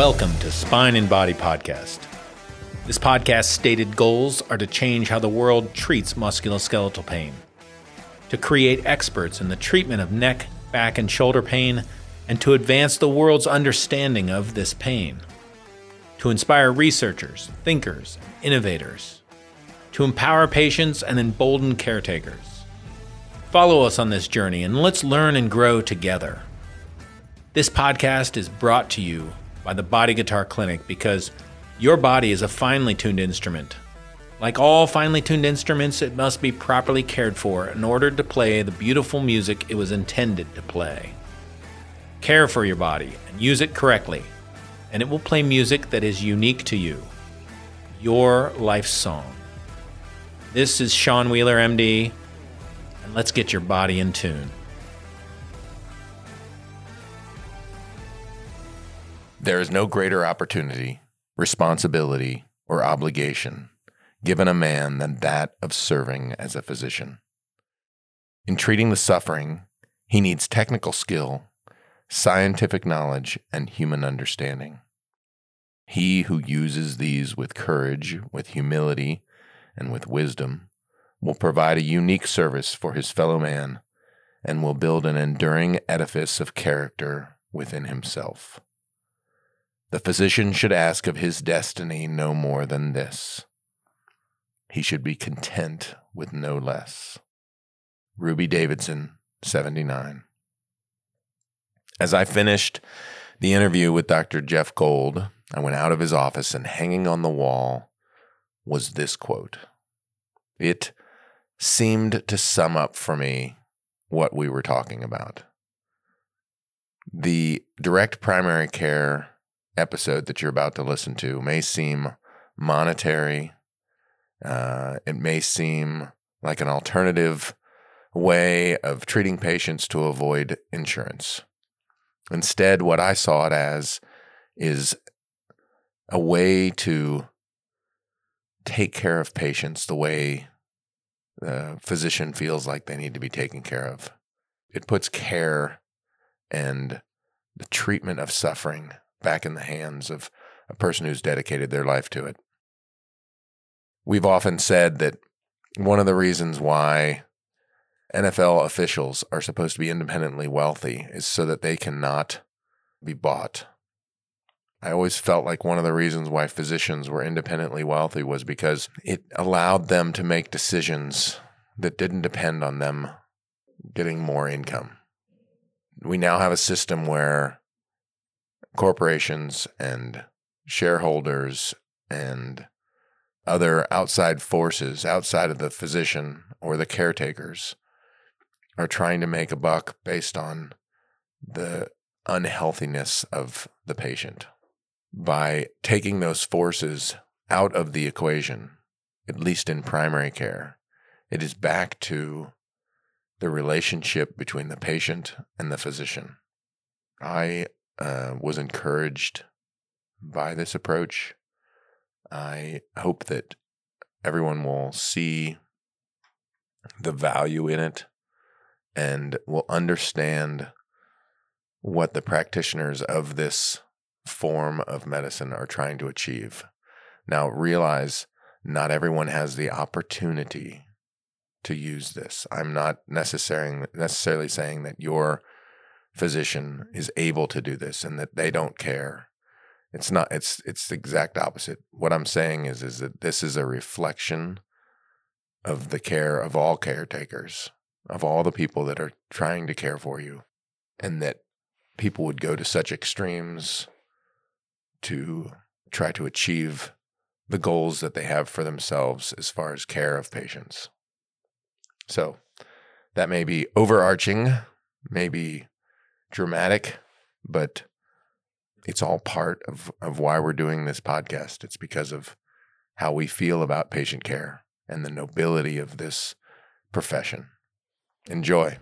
Welcome to Spine and Body Podcast. This podcast's stated goals are to change how the world treats musculoskeletal pain, to create experts in the treatment of neck, back, and shoulder pain, and to advance the world's understanding of this pain, to inspire researchers, thinkers, and innovators, to empower patients and embolden caretakers. Follow us on this journey and let's learn and grow together. This podcast is brought to you by the Body Guitar Clinic because your body is a finely tuned instrument. Like all finely tuned instruments, it must be properly cared for in order to play the beautiful music it was intended to play. Care for your body and use it correctly, and it will play music that is unique to you. Your life song. This is Sean Wheeler, MD, and let's get your body in tune. There is no greater opportunity, responsibility, or obligation given a man than that of serving as a physician. In treating the suffering, he needs technical skill, scientific knowledge, and human understanding. He who uses these with courage, with humility, and with wisdom will provide a unique service for his fellow man and will build an enduring edifice of character within himself. The physician should ask of his destiny no more than this. He should be content with no less. Ruby Davidson, 79. As I finished the interview with Dr. Jeff Gold, I went out of his office and hanging on the wall was this quote. It seemed to sum up for me what we were talking about. The direct primary care episode that you're about to listen to may seem monetary. Uh, it may seem like an alternative way of treating patients to avoid insurance. Instead, what I saw it as is a way to take care of patients the way the physician feels like they need to be taken care of. It puts care and the treatment of suffering back in the hands of a person who's dedicated their life to it. We've often said that one of the reasons why NFL officials are supposed to be independently wealthy is so that they cannot be bought. I always felt like one of the reasons why physicians were independently wealthy was because it allowed them to make decisions that didn't depend on them getting more income. We now have a system where corporations and shareholders and other outside forces outside of the physician or the caretakers are trying to make a buck based on the unhealthiness of the patient. By taking those forces out of the equation, at least in primary care, it is back to the relationship between the patient and the physician. I uh, was encouraged by this approach. I hope that everyone will see the value in it and will understand what the practitioners of this form of medicine are trying to achieve. Now, realize not everyone has the opportunity to use this. I'm not necessarily necessarily saying that your physician is able to do this and that they don't care. It's not it's it's the exact opposite. What I'm saying is is that this is a reflection of the care of all caretakers, of all the people that are trying to care for you and that people would go to such extremes to try to achieve the goals that they have for themselves as far as care of patients. So that may be overarching, maybe dramatic, but it's all part of, of why we're doing this podcast. It's because of how we feel about patient care and the nobility of this profession. Enjoy.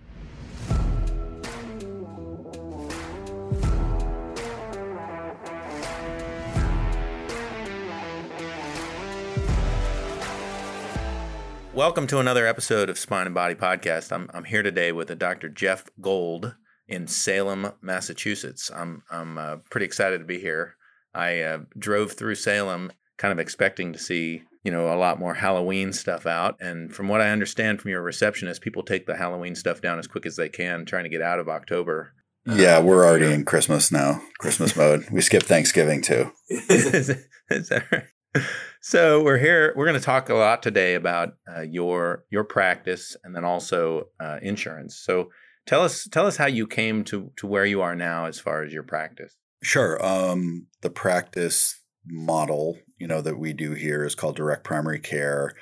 Welcome to another episode of Spine and Body Podcast. I'm, I'm here today with a Dr. Jeff Gold in Salem, Massachusetts. I'm I'm uh, pretty excited to be here. I uh, drove through Salem kind of expecting to see, you know, a lot more Halloween stuff out. And from what I understand from your receptionist, people take the Halloween stuff down as quick as they can, trying to get out of October. Yeah, we're already in Christmas now, Christmas mode. We skip Thanksgiving too. is, is that right? So we're here. We're going to talk a lot today about uh, your your practice and then also uh, insurance. So tell us tell us how you came to to where you are now as far as your practice. Sure. Um, the practice model, you know, that we do here is called direct primary care.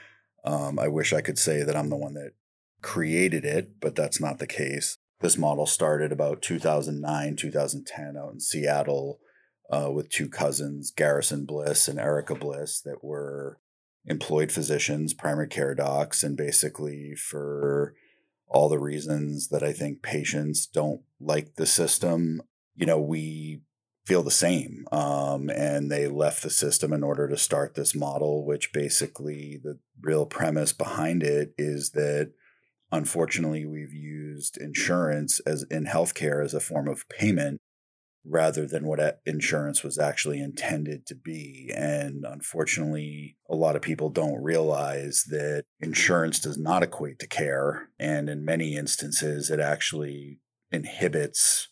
Um, I wish I could say that I'm the one that created it, but that's not the case. This model started about 2009, 2010 out in Seattle uh, with two cousins, Garrison Bliss and Erika Bliss, that were employed physicians, primary care docs, and basically for all the reasons that I think patients don't like the system, you know, we feel the same. Um, and they left the system in order to start this model, which basically the real premise behind it is that unfortunately we've used insurance as in healthcare as a form of payment rather than what insurance was actually intended to be. And unfortunately, a lot of people don't realize that insurance does not equate to care. And in many instances, it actually inhibits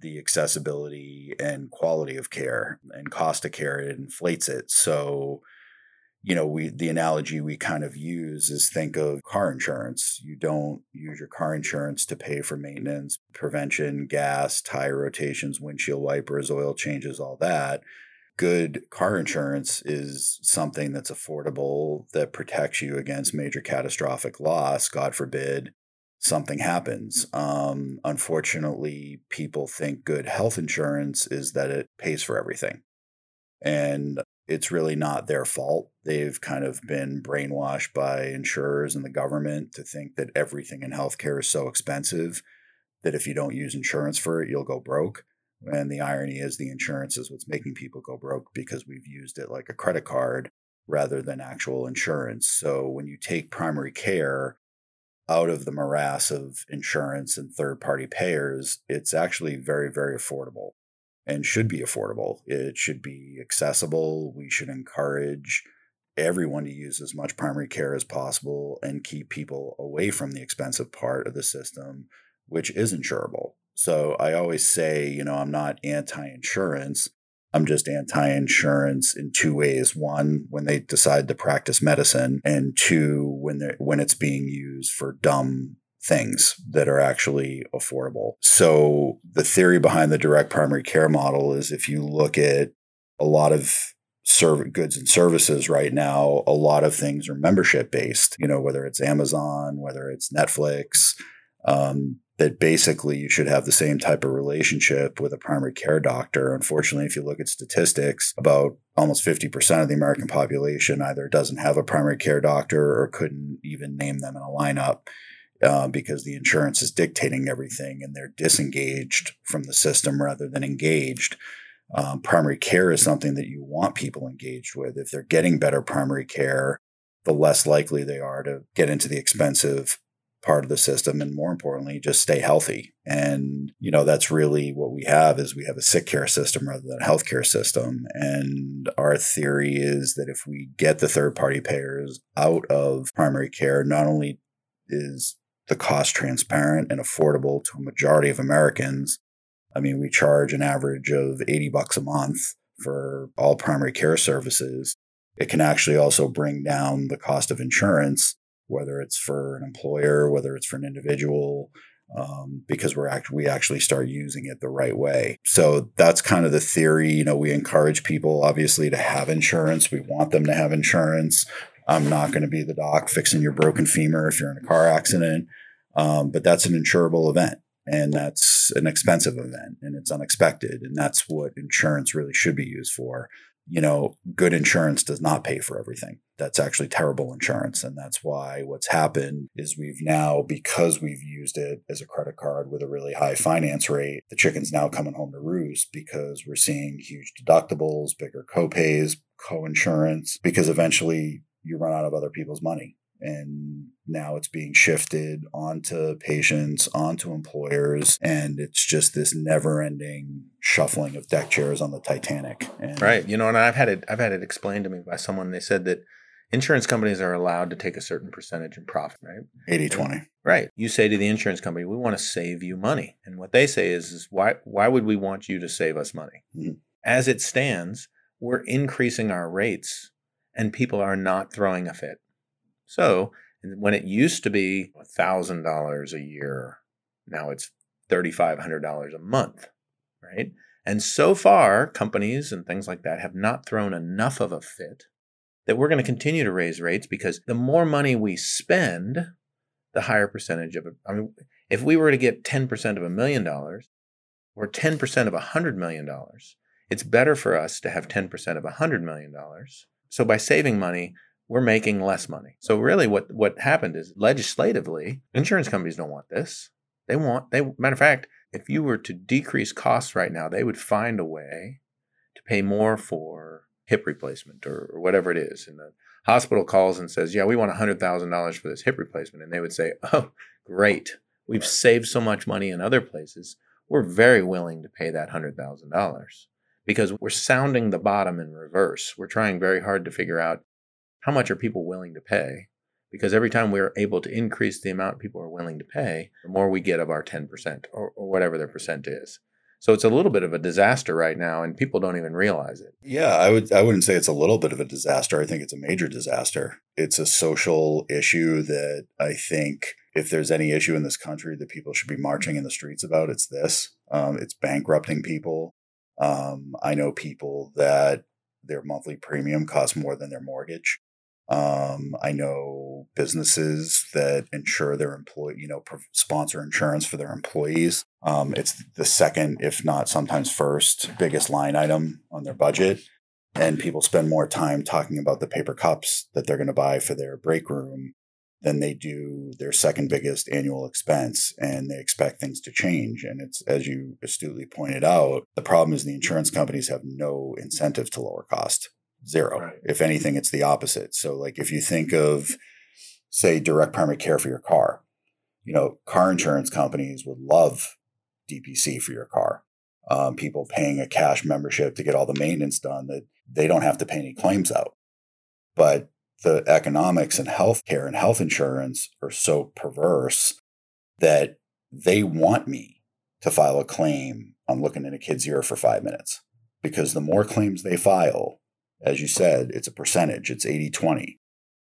the accessibility and quality of care and cost of care. It inflates it. So, you know, we the analogy we kind of use is think of car insurance. You don't use your car insurance to pay for maintenance, prevention, gas, tire rotations, windshield wipers, oil changes, all that. Good car insurance is something that's affordable that protects you against major catastrophic loss, God forbid something happens. Um, unfortunately, people think good health insurance is that it pays for everything. And it's really not their fault. They've kind of been brainwashed by insurers and the government to think that everything in healthcare is so expensive that if you don't use insurance for it, you'll go broke. And the irony is the insurance is what's making people go broke because we've used it like a credit card rather than actual insurance. So when you take primary care out of the morass of insurance and third party payers, it's actually very, very affordable and should be affordable. It should be accessible. We should encourage everyone to use as much primary care as possible and keep people away from the expensive part of the system, which is insurable. So I always say, you know, I'm not anti insurance. I'm just anti insurance in two ways. One, when they decide to practice medicine, and two, when, when it's being used for dumb things that are actually affordable. So the theory behind the direct primary care model is if you look at a lot of serv- goods and services right now, a lot of things are membership based, you know, whether it's Amazon, whether it's Netflix, um, that basically you should have the same type of relationship with a primary care doctor. Unfortunately, if you look at statistics, about almost 50% of the American population either doesn't have a primary care doctor or couldn't even name them in a lineup uh, because the insurance is dictating everything and they're disengaged from the system rather than engaged. Um, primary care is something that you want people engaged with. If they're getting better primary care, the less likely they are to get into the expensive part of the system and more importantly just stay healthy and you know that's really what we have is we have a sick care system rather than a healthcare system and our theory is that if we get the third party payers out of primary care not only is the cost transparent and affordable to a majority of Americans. I mean, we charge an average of 80 bucks a month for all primary care services. It can actually also bring down the cost of insurance, whether it's for an employer, whether it's for an individual, um, because we're act- we actually start using it the right way. So that's kind of the theory. You know, we encourage people obviously to have insurance. We want them to have insurance. I'm not going to be the doc fixing your broken femur if you're in a car accident. Um, but that's an insurable event and that's an expensive event and it's unexpected. And that's what insurance really should be used for. You know, good insurance does not pay for everything. That's actually terrible insurance. And that's why what's happened is we've now, because we've used it as a credit card with a really high finance rate, the chicken's now coming home to roost because we're seeing huge deductibles, bigger copays, co insurance, because eventually you run out of other people's money and now it's being shifted onto patients, onto employers, and it's just this never-ending shuffling of deck chairs on the Titanic. And right. You know, and I've had it I've had it explained to me by someone. They said that insurance companies are allowed to take a certain percentage in profit, right? 80-20. Right. You say to the insurance company, "We want to save you money," and what they say is, "Is why why would we want you to save us money?" Mhm. As it stands, we're increasing our rates, and people are not throwing a fit. So when it used to be thousand dollars a year, now it's thirty five hundred dollars a month, right? And so far, companies and things like that have not thrown enough of a fit that we're going to continue to raise rates because the more money we spend, the higher percentage of it. I mean, if we were to get 10% of a million dollars or 10% of a hundred million dollars, it's better for us to have 10% of a hundred million dollars. So by saving money, we're making less money. So really what, what happened is legislatively, insurance companies don't want this. They want, they, matter of fact, if you were to decrease costs right now, they would find a way to pay more for hip replacement or, or whatever it is. And the hospital calls and says, Yeah, we want $100,000 for this hip replacement. And they would say, Oh, great. We've saved so much money in other places. We're very willing to pay that $100,000 because we're sounding the bottom in reverse. We're trying very hard to figure out how much are people willing to pay because every time we're able to increase the amount people are willing to pay, the more we get of our 10% or, or whatever their percent is. So it's a little bit of a disaster right now, and people don't even realize it. Yeah, I would I wouldn't say it's a little bit of a disaster. I think it's a major disaster. It's a social issue that I think if there's any issue in this country that people should be marching in the streets about, it's this. Um, it's bankrupting people. Um, I know people that their monthly premium costs more than their mortgage. Um, I know businesses that insure their employee, you know, sponsor insurance for their employees. Um, it's the second, if not sometimes first, biggest line item on their budget. And people spend more time talking about the paper cups that they're going to buy for their break room than they do their second biggest annual expense. And they expect things to change. And it's, as you astutely pointed out, the problem is the insurance companies have no incentive to lower cost zero. Right. If anything, it's the opposite. So, like if you think of, say, direct primary care for your car, you know, car insurance companies would love DPC for your car. Um, people paying a cash membership to get all the maintenance done that they don't have to pay any claims out. But the economics in healthcare and health insurance are so perverse that they want me to file a claim on looking in a kid's ear for five minutes because the more claims they file, as you said, it's a percentage, it's 80 20.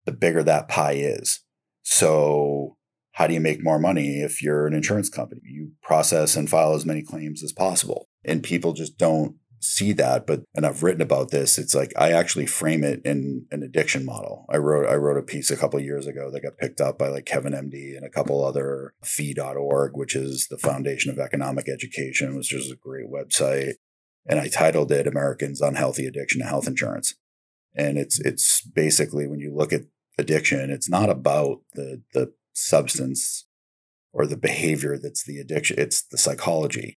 The bigger that pie is. So, how do you make more money if you're an insurance company? You process and file as many claims as possible. And people just don't see that but and I've written about this it's like I actually frame it in an addiction model. I wrote I wrote a piece a couple years ago that got picked up by like Kevin MD and a couple other fee.org which is the Foundation of Economic Education which is a great website and I titled it Americans Unhealthy Addiction to Health Insurance. And it's it's basically when you look at addiction, it's not about the the substance or the behavior that's the addiction, it's the psychology.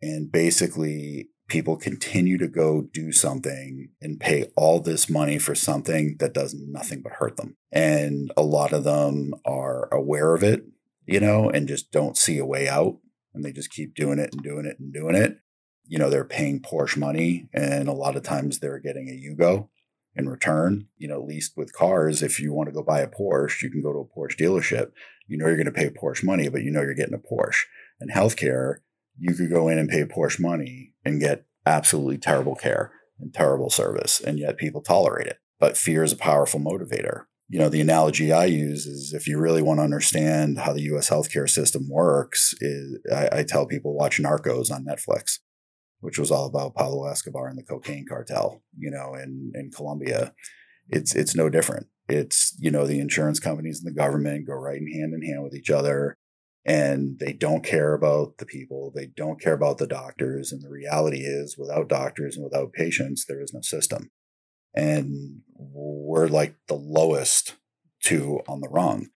And basically people continue to go do something and pay all this money for something that does nothing but hurt them. And a lot of them are aware of it, you know, and just don't see a way out and they just keep doing it and doing it and doing it you know they're paying Porsche money, and a lot of times they're getting a Yugo in return. You know, at least with cars, if you want to go buy a Porsche, you can go to a Porsche dealership. You know you're going to pay Porsche money, but you know you're getting a Porsche. And healthcare, you could go in and pay Porsche money and get absolutely terrible care and terrible service, and yet people tolerate it. But fear is a powerful motivator. You know, the analogy I use is if you really want to understand how the U.S. healthcare system works, is I, I tell people watch Narcos on Netflix which was all about Pablo Escobar and the cocaine cartel, you know, in, in Colombia. It's it's no different. It's, you know, the insurance companies and the government go right in hand in hand with each other and they don't care about the people. They don't care about the doctors. And the reality is without doctors and without patients, there is no system. And we're like the lowest two on the rung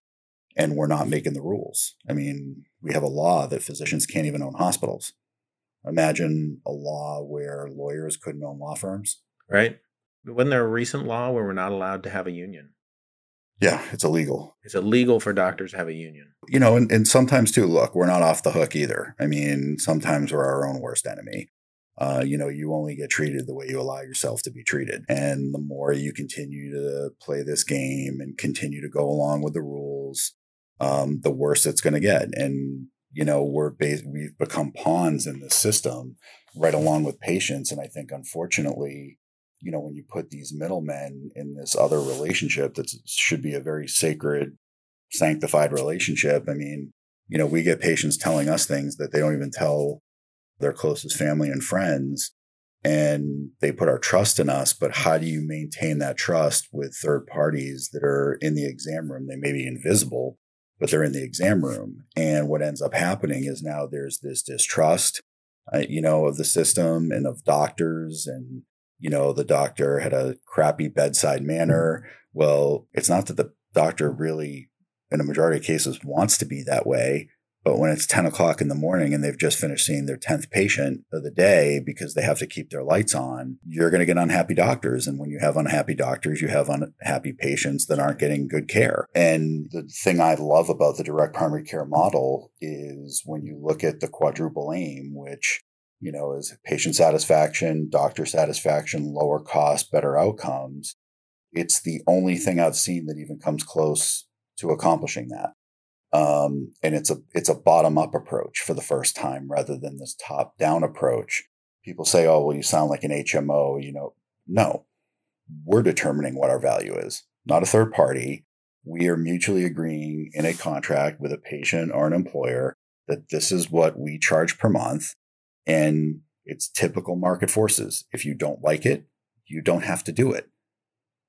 and we're not making the rules. I mean, we have a law that physicians can't even own hospitals. Imagine a law where lawyers couldn't own law firms. Right? Wasn't there a recent law where we're not allowed to have a union? Yeah, it's illegal. It's illegal for doctors to have a union. You know, and, and sometimes too, look, we're not off the hook either. I mean, sometimes we're our own worst enemy. Uh, you know, you only get treated the way you allow yourself to be treated. And the more you continue to play this game and continue to go along with the rules, um, the worse it's going to get. And, you know, we're bas- we've become pawns in the system right along with patients. And I think, unfortunately, you know, when you put these middlemen in this other relationship that should be a very sacred, sanctified relationship, I mean, you know, we get patients telling us things that they don't even tell their closest family and friends. And they put our trust in us, but how do you maintain that trust with third parties that are in the exam room? They may be invisible, but they're in the exam room. And what ends up happening is now there's this distrust, uh, you know, of the system and of doctors and you know, the doctor had a crappy bedside manner. Mm-hmm. Well, it's not that the doctor really, in a majority of cases, wants to be that way. But when it's 10 o'clock in the morning and they've just finished seeing their 10th patient of the day because they have to keep their lights on, you're going to get unhappy doctors. And when you have unhappy doctors, you have unhappy patients that aren't getting good care. And the thing I love about the direct primary care model is when you look at the quadruple aim, which you know, is patient satisfaction, doctor satisfaction, lower cost, better outcomes. It's the only thing I've seen that even comes close to accomplishing that. Um, and it's a it's a bottom up approach for the first time rather than this top down approach. People say, "Oh, well, you sound like an HMO." You know, no, we're determining what our value is, not a third party. We are mutually agreeing in a contract with a patient or an employer that this is what we charge per month and it's typical market forces. If you don't like it, you don't have to do it.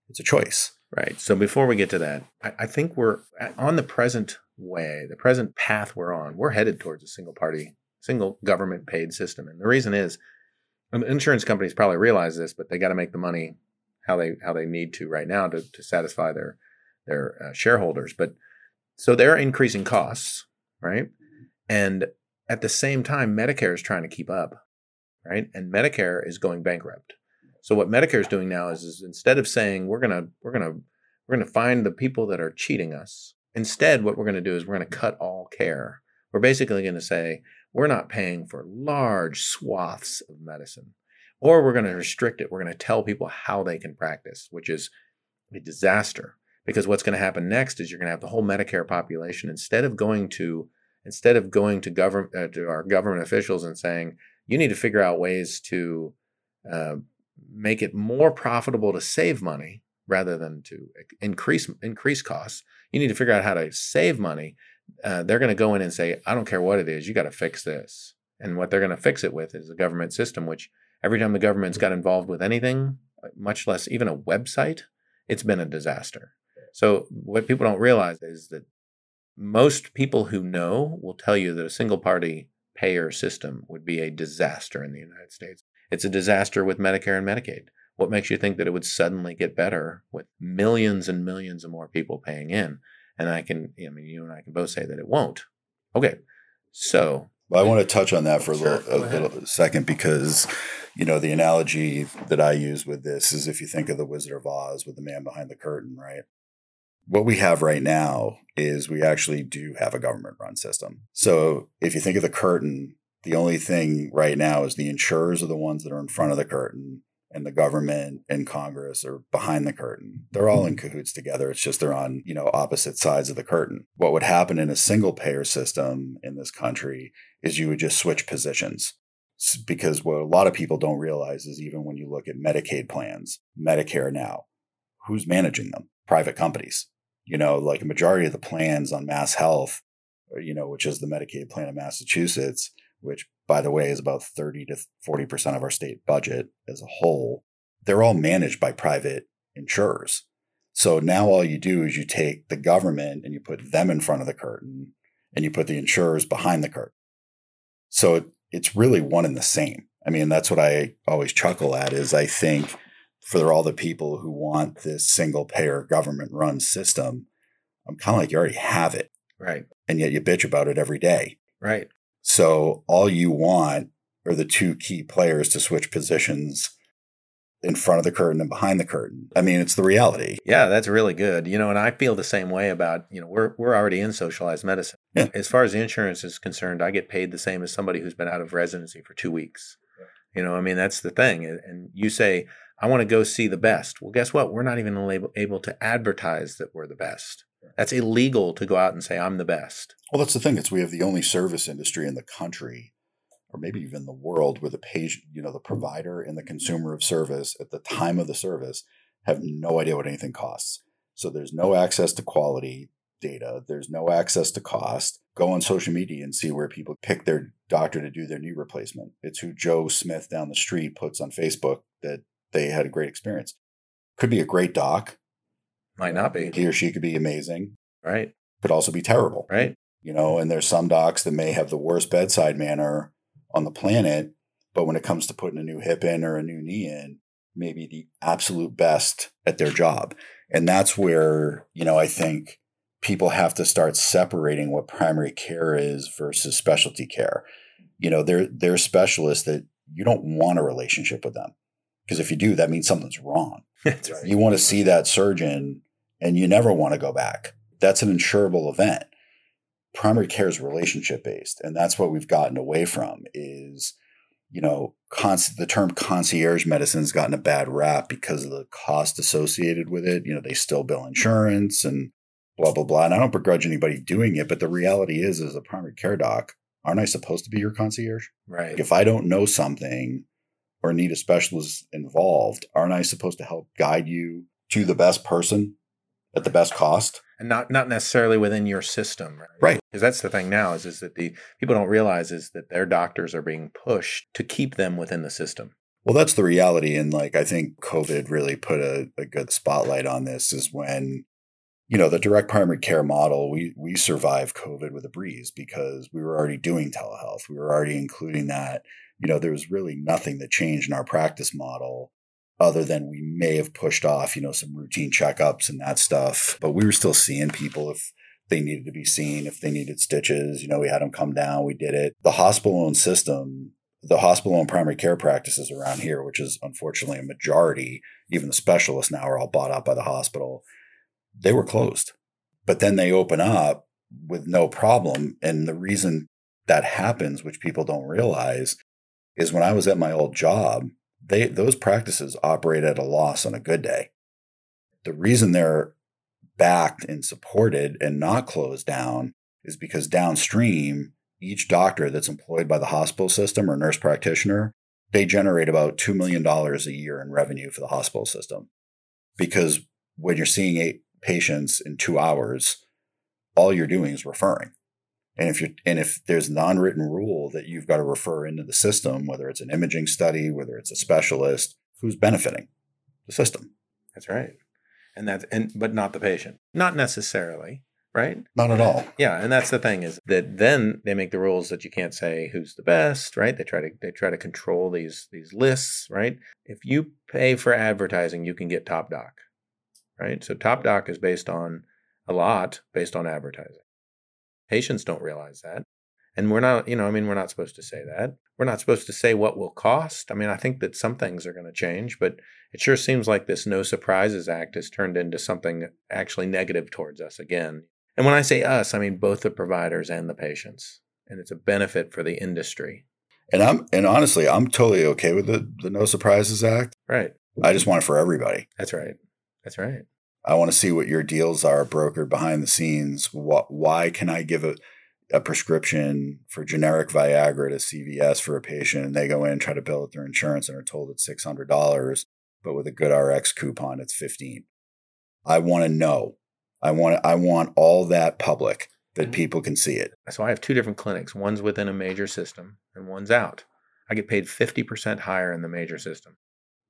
It's a choice. Right. So before we get to that, I, think we're on the present way, the present path we're on. We're headed towards a single party, single government paid system. And the reason is insurance companies probably realize this, but they got to make the money how they how they need to right now to, to satisfy their their uh, shareholders. But so they're increasing costs, right? And at the same time, Medicare is trying to keep up, right? And Medicare is going bankrupt. So what Medicare is doing now is, is instead of saying we're gonna we're gonna we're gonna find the people that are cheating us, instead what we're gonna do is we're gonna cut all care. We're basically gonna say we're not paying for large swaths of medicine, or we're gonna restrict it. We're gonna tell people how they can practice, which is a disaster. Because what's going to happen next is you're going to have the whole Medicare population instead of going to instead of going to government uh, to our government officials and saying you need to figure out ways to uh, make it more profitable to save money rather than to increase increase costs. You need to figure out how to save money. Uh, they're going to go in and say, I don't care what it is, you got to fix this. And what they're going to fix it with is a government system, which every time the government's got involved with anything, much less even a website, it's been a disaster. So what people don't realize is that most people who know will tell you that a single party payer system would be a disaster in the United States. It's a disaster with Medicare and Medicaid. What makes you think that it would suddenly get better with millions and millions of more people paying in? And I can, I mean, you and I can both say that it won't. Okay. So. Well, I want to touch on that for a, little, a little second because, you know, the analogy that I use with this is if you think of the Wizard of Oz with the man behind the curtain, right? What we have right now is we actually do have a government run system. So if you think of the curtain, the only thing right now is the insurers are the ones that are in front of the curtain and the government and Congress are behind the curtain. They're all in mm-hmm. cahoots together. It's just they're on, you know, opposite sides of the curtain. What would happen in a single payer system in this country is you would just switch positions. Because what a lot of people don't realize is even when you look at Medicaid plans, Medicare now, who's managing them? Private companies you know, like a majority of the plans on Mass Health, uh, you know, which is the Medicaid plan of Massachusetts, which by the way is about 30 to 40% of our state budget as a whole, they're all managed by private insurers. So now all you do is you take the government and you put them in front of the curtain and you put the insurers behind the curtain. So it's really one and the same. I mean, that's what I always chuckle at is I think for all the people who want this single payer government run system, I'm kind of like, you already have it. Right. And yet you bitch about it every day. Right. So all you want are the two key players to switch positions in front of the curtain and behind the curtain. I mean, it's the reality. Yeah, that's really good. You know, and I feel the same way about, you know, we're we're already in socialized medicine. Yeah. As far as the insurance is concerned, I get paid the same as somebody who's been out of residency for 2 weeks. You know, I mean, that's the thing. And you say, I want to go see the best. Well, guess what? We're not even able, able to advertise that we're the best. That's illegal to go out and say I'm the best. Well, that's the thing. It's we have the only service industry in the country, or maybe even the world, where the page, you know, the provider and the consumer of service at the time of the service have no idea what anything costs. So there's no access to quality data. There's no access to cost. Go on social media and see where people pick their doctor to do their knee replacement. It's who Joe Smith down the street puts on Facebook that they had a great experience. Could be a great doc. Might not be. He or she could be amazing. Right. Could also be terrible. Right. You know, and there's some docs that may have the worst bedside manner on the planet, but when it comes to putting a new hip in or a new knee in, maybe the absolute best at their job. And that's where, you know, I think people have to start separating what primary care is versus specialty care. You know, they're they're specialists that you don't want a relationship with them. Because if you do, that means something's wrong. That's right. You want to see that surgeon and you never want to go back. That's an insurable event. Primary care is relationship based, and that's what we've gotten away from is you know, the term concierge medicine has gotten a bad rap because of the cost associated with it. You know, they still bill insurance and blah blah blah. And I don't begrudge anybody doing it, but the reality is, as a primary care doc, aren't I supposed to be your concierge? Right. Like if I don't know something or need a specialist involved, aren't I supposed to help guide you to the best person at the best cost? and not not necessarily within your system right Right. because that's the thing now is is that the people don't realize is that their doctors are being pushed to keep them within the system Well, that's the reality. And like, I think COVID really put a, a good spotlight on this is when, you know, the direct primary care model, we, we survived COVID with a breeze because we were already doing telehealth. We were already including that. You know, there was really nothing that changed in our practice model other than we may have pushed off, you know, some routine checkups and that stuff. But we were still seeing people if they needed to be seen, if they needed stitches, you know, we had them come down, we did it. The hospital owned system the hospital owned primary care practices around here, which is unfortunately a majority, even the specialists now are all bought out by the hospital, they were closed. But then they open up with no problem. And the reason that happens, which people don't realize, is when I was at my old job, they those practices operate at a loss on a good day. The reason they're backed and supported and not closed down is because downstream each doctor that's employed by the hospital system or nurse practitioner, they generate about $2 million a year in revenue for the hospital system. Because when you're seeing eight patients in two hours, all you're doing is referring. And if you're and if there's an unwritten rule that you've got to refer into the system, whether it's an imaging study, whether it's a specialist, who's benefiting? The system. that's right. And that's and but not the patient. Not necessarily right? Not at all. yeah and that's the thing is that then they make the rules that you can't say who's the best right? They try to they try to control these these lists right? If you pay for advertising you can get top doc right? So top doc is based on a lot based on advertising patients don't realize that and we're not you know i mean we're not supposed to say that. We're not supposed to say what will cost. I mean i think that some things are going to change but it sure seems like this no surprises act has turned into something actually negative towards us again. And when i say us i mean both the providers and the patients and it's a benefit for the industry. And I'm and honestly, I'm totally okay with the the No Surprises Act. right. I just want it for everybody. that's right. That's right I want to see what your deals are brokered behind the scenes. What, why can I give a, a prescription for generic Viagra to CVS for a patient and they go in and try to bill it their insurance and are told it's $600, but with a GoodRx coupon, it's 15. I want to know. I want, I want all that public that mm-hmm. people can see it. So I have two different clinics. One's within a major system and one's out. I get paid 50% higher in the major system.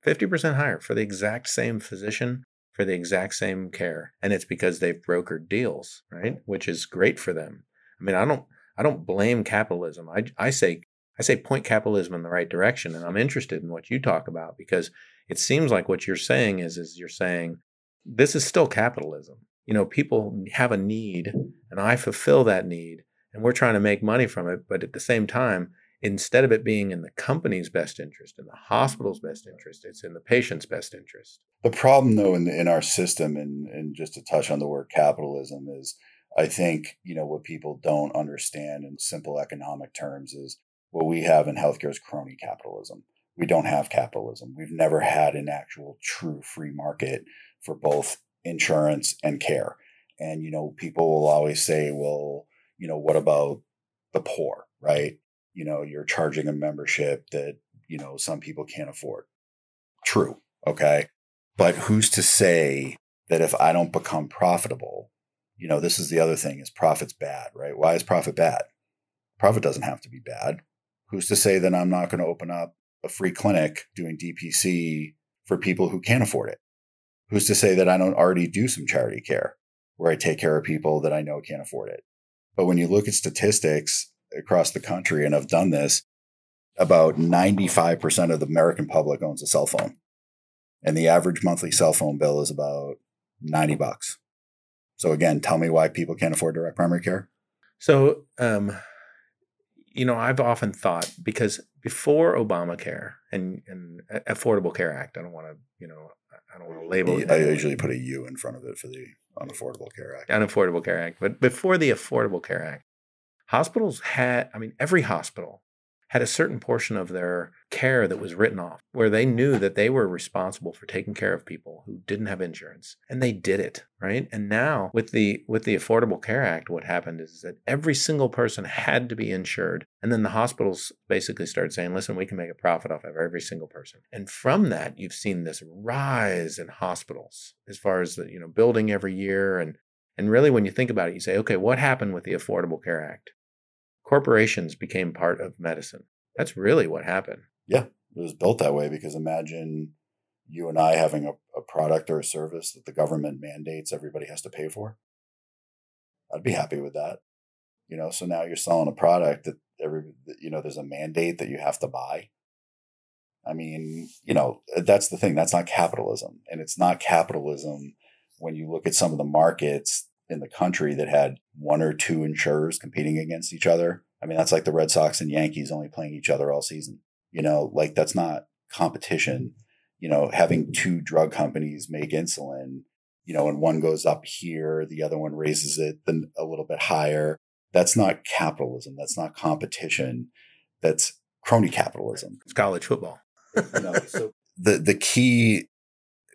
50% higher for the exact same physician, for the exact same care. And it's because they've brokered deals, right? Mm-hmm. Which is great for them. I mean, I don't I don't blame capitalism. I I say I say point capitalism in the right direction and I'm interested in what you talk about because it seems like what you're saying is is you're saying this is still capitalism. You know, people have a need and I fulfill that need and we're trying to make money from it, but at the same time, instead of it being in the company's best interest, in the hospital's best interest, it's in the patient's best interest. The problem, though, in, in our system, and, and just to touch on the word capitalism, is I think, you know, what people don't understand in simple economic terms is what we have in healthcare is crony capitalism. We don't have capitalism. We've never had an actual true free market for both insurance and care. And, you know, people will always say, well, you know, what about the poor, right? You know, you're charging a membership that, you know, some people can't afford. True. Okay. But who's to say that if I don't become profitable, you know, this is the other thing is profit's bad, right? Why is profit bad? Profit doesn't have to be bad. Who's to say that I'm not going to open up a free clinic doing DPC for people who can't afford it? Who's to say that I don't already do some charity care where I take care of people that I know can't afford it? But when you look at statistics across the country, and I've done this, about 95% of the American public owns a cell phone. And the average monthly cell phone bill is about 90 bucks. So again, tell me why people can't afford direct primary care. So, um, you know, I've often thought because before Obamacare and, and Affordable Care Act, I don't want to, you know, I don't want to label it. I usually put a U in front of it for the Unaffordable Care Act. Unaffordable Care Act. But before the Affordable Care Act, hospitals had, I mean, every hospital had a certain portion of their care that was written off, where they knew that they were responsible for taking care of people who didn't have insurance, and they did it, right? And now with the with the Affordable Care Act, what happened is that every single person had to be insured, and then the hospitals basically started saying, "Listen, we can make a profit off of every single person." And from that, you've seen this rise in hospitals as far as the you know building every year and and really, when you think about it, you say, okay, what happened with the Affordable Care Act? Corporations became part of medicine. That's really what happened. Yeah, it was built that way because imagine you and I having a, a product or a service that the government mandates everybody has to pay for. I'd be happy with that. You know, so now you're selling a product that every you know there's a mandate that you have to buy. I mean, you know, that's the thing. That's not capitalism. And it's not capitalism when you look at some of the markets in the country that had one or two insurers competing against each other. I mean, that's like the Red Sox and Yankees only playing each other all season. You know, like that's not competition. Mm-hmm. You know, having two drug companies make insulin, you know, and one goes up here, the other one raises it then a little bit higher. That's not capitalism. That's not competition. That's crony capitalism. It's college football. you know, so the the key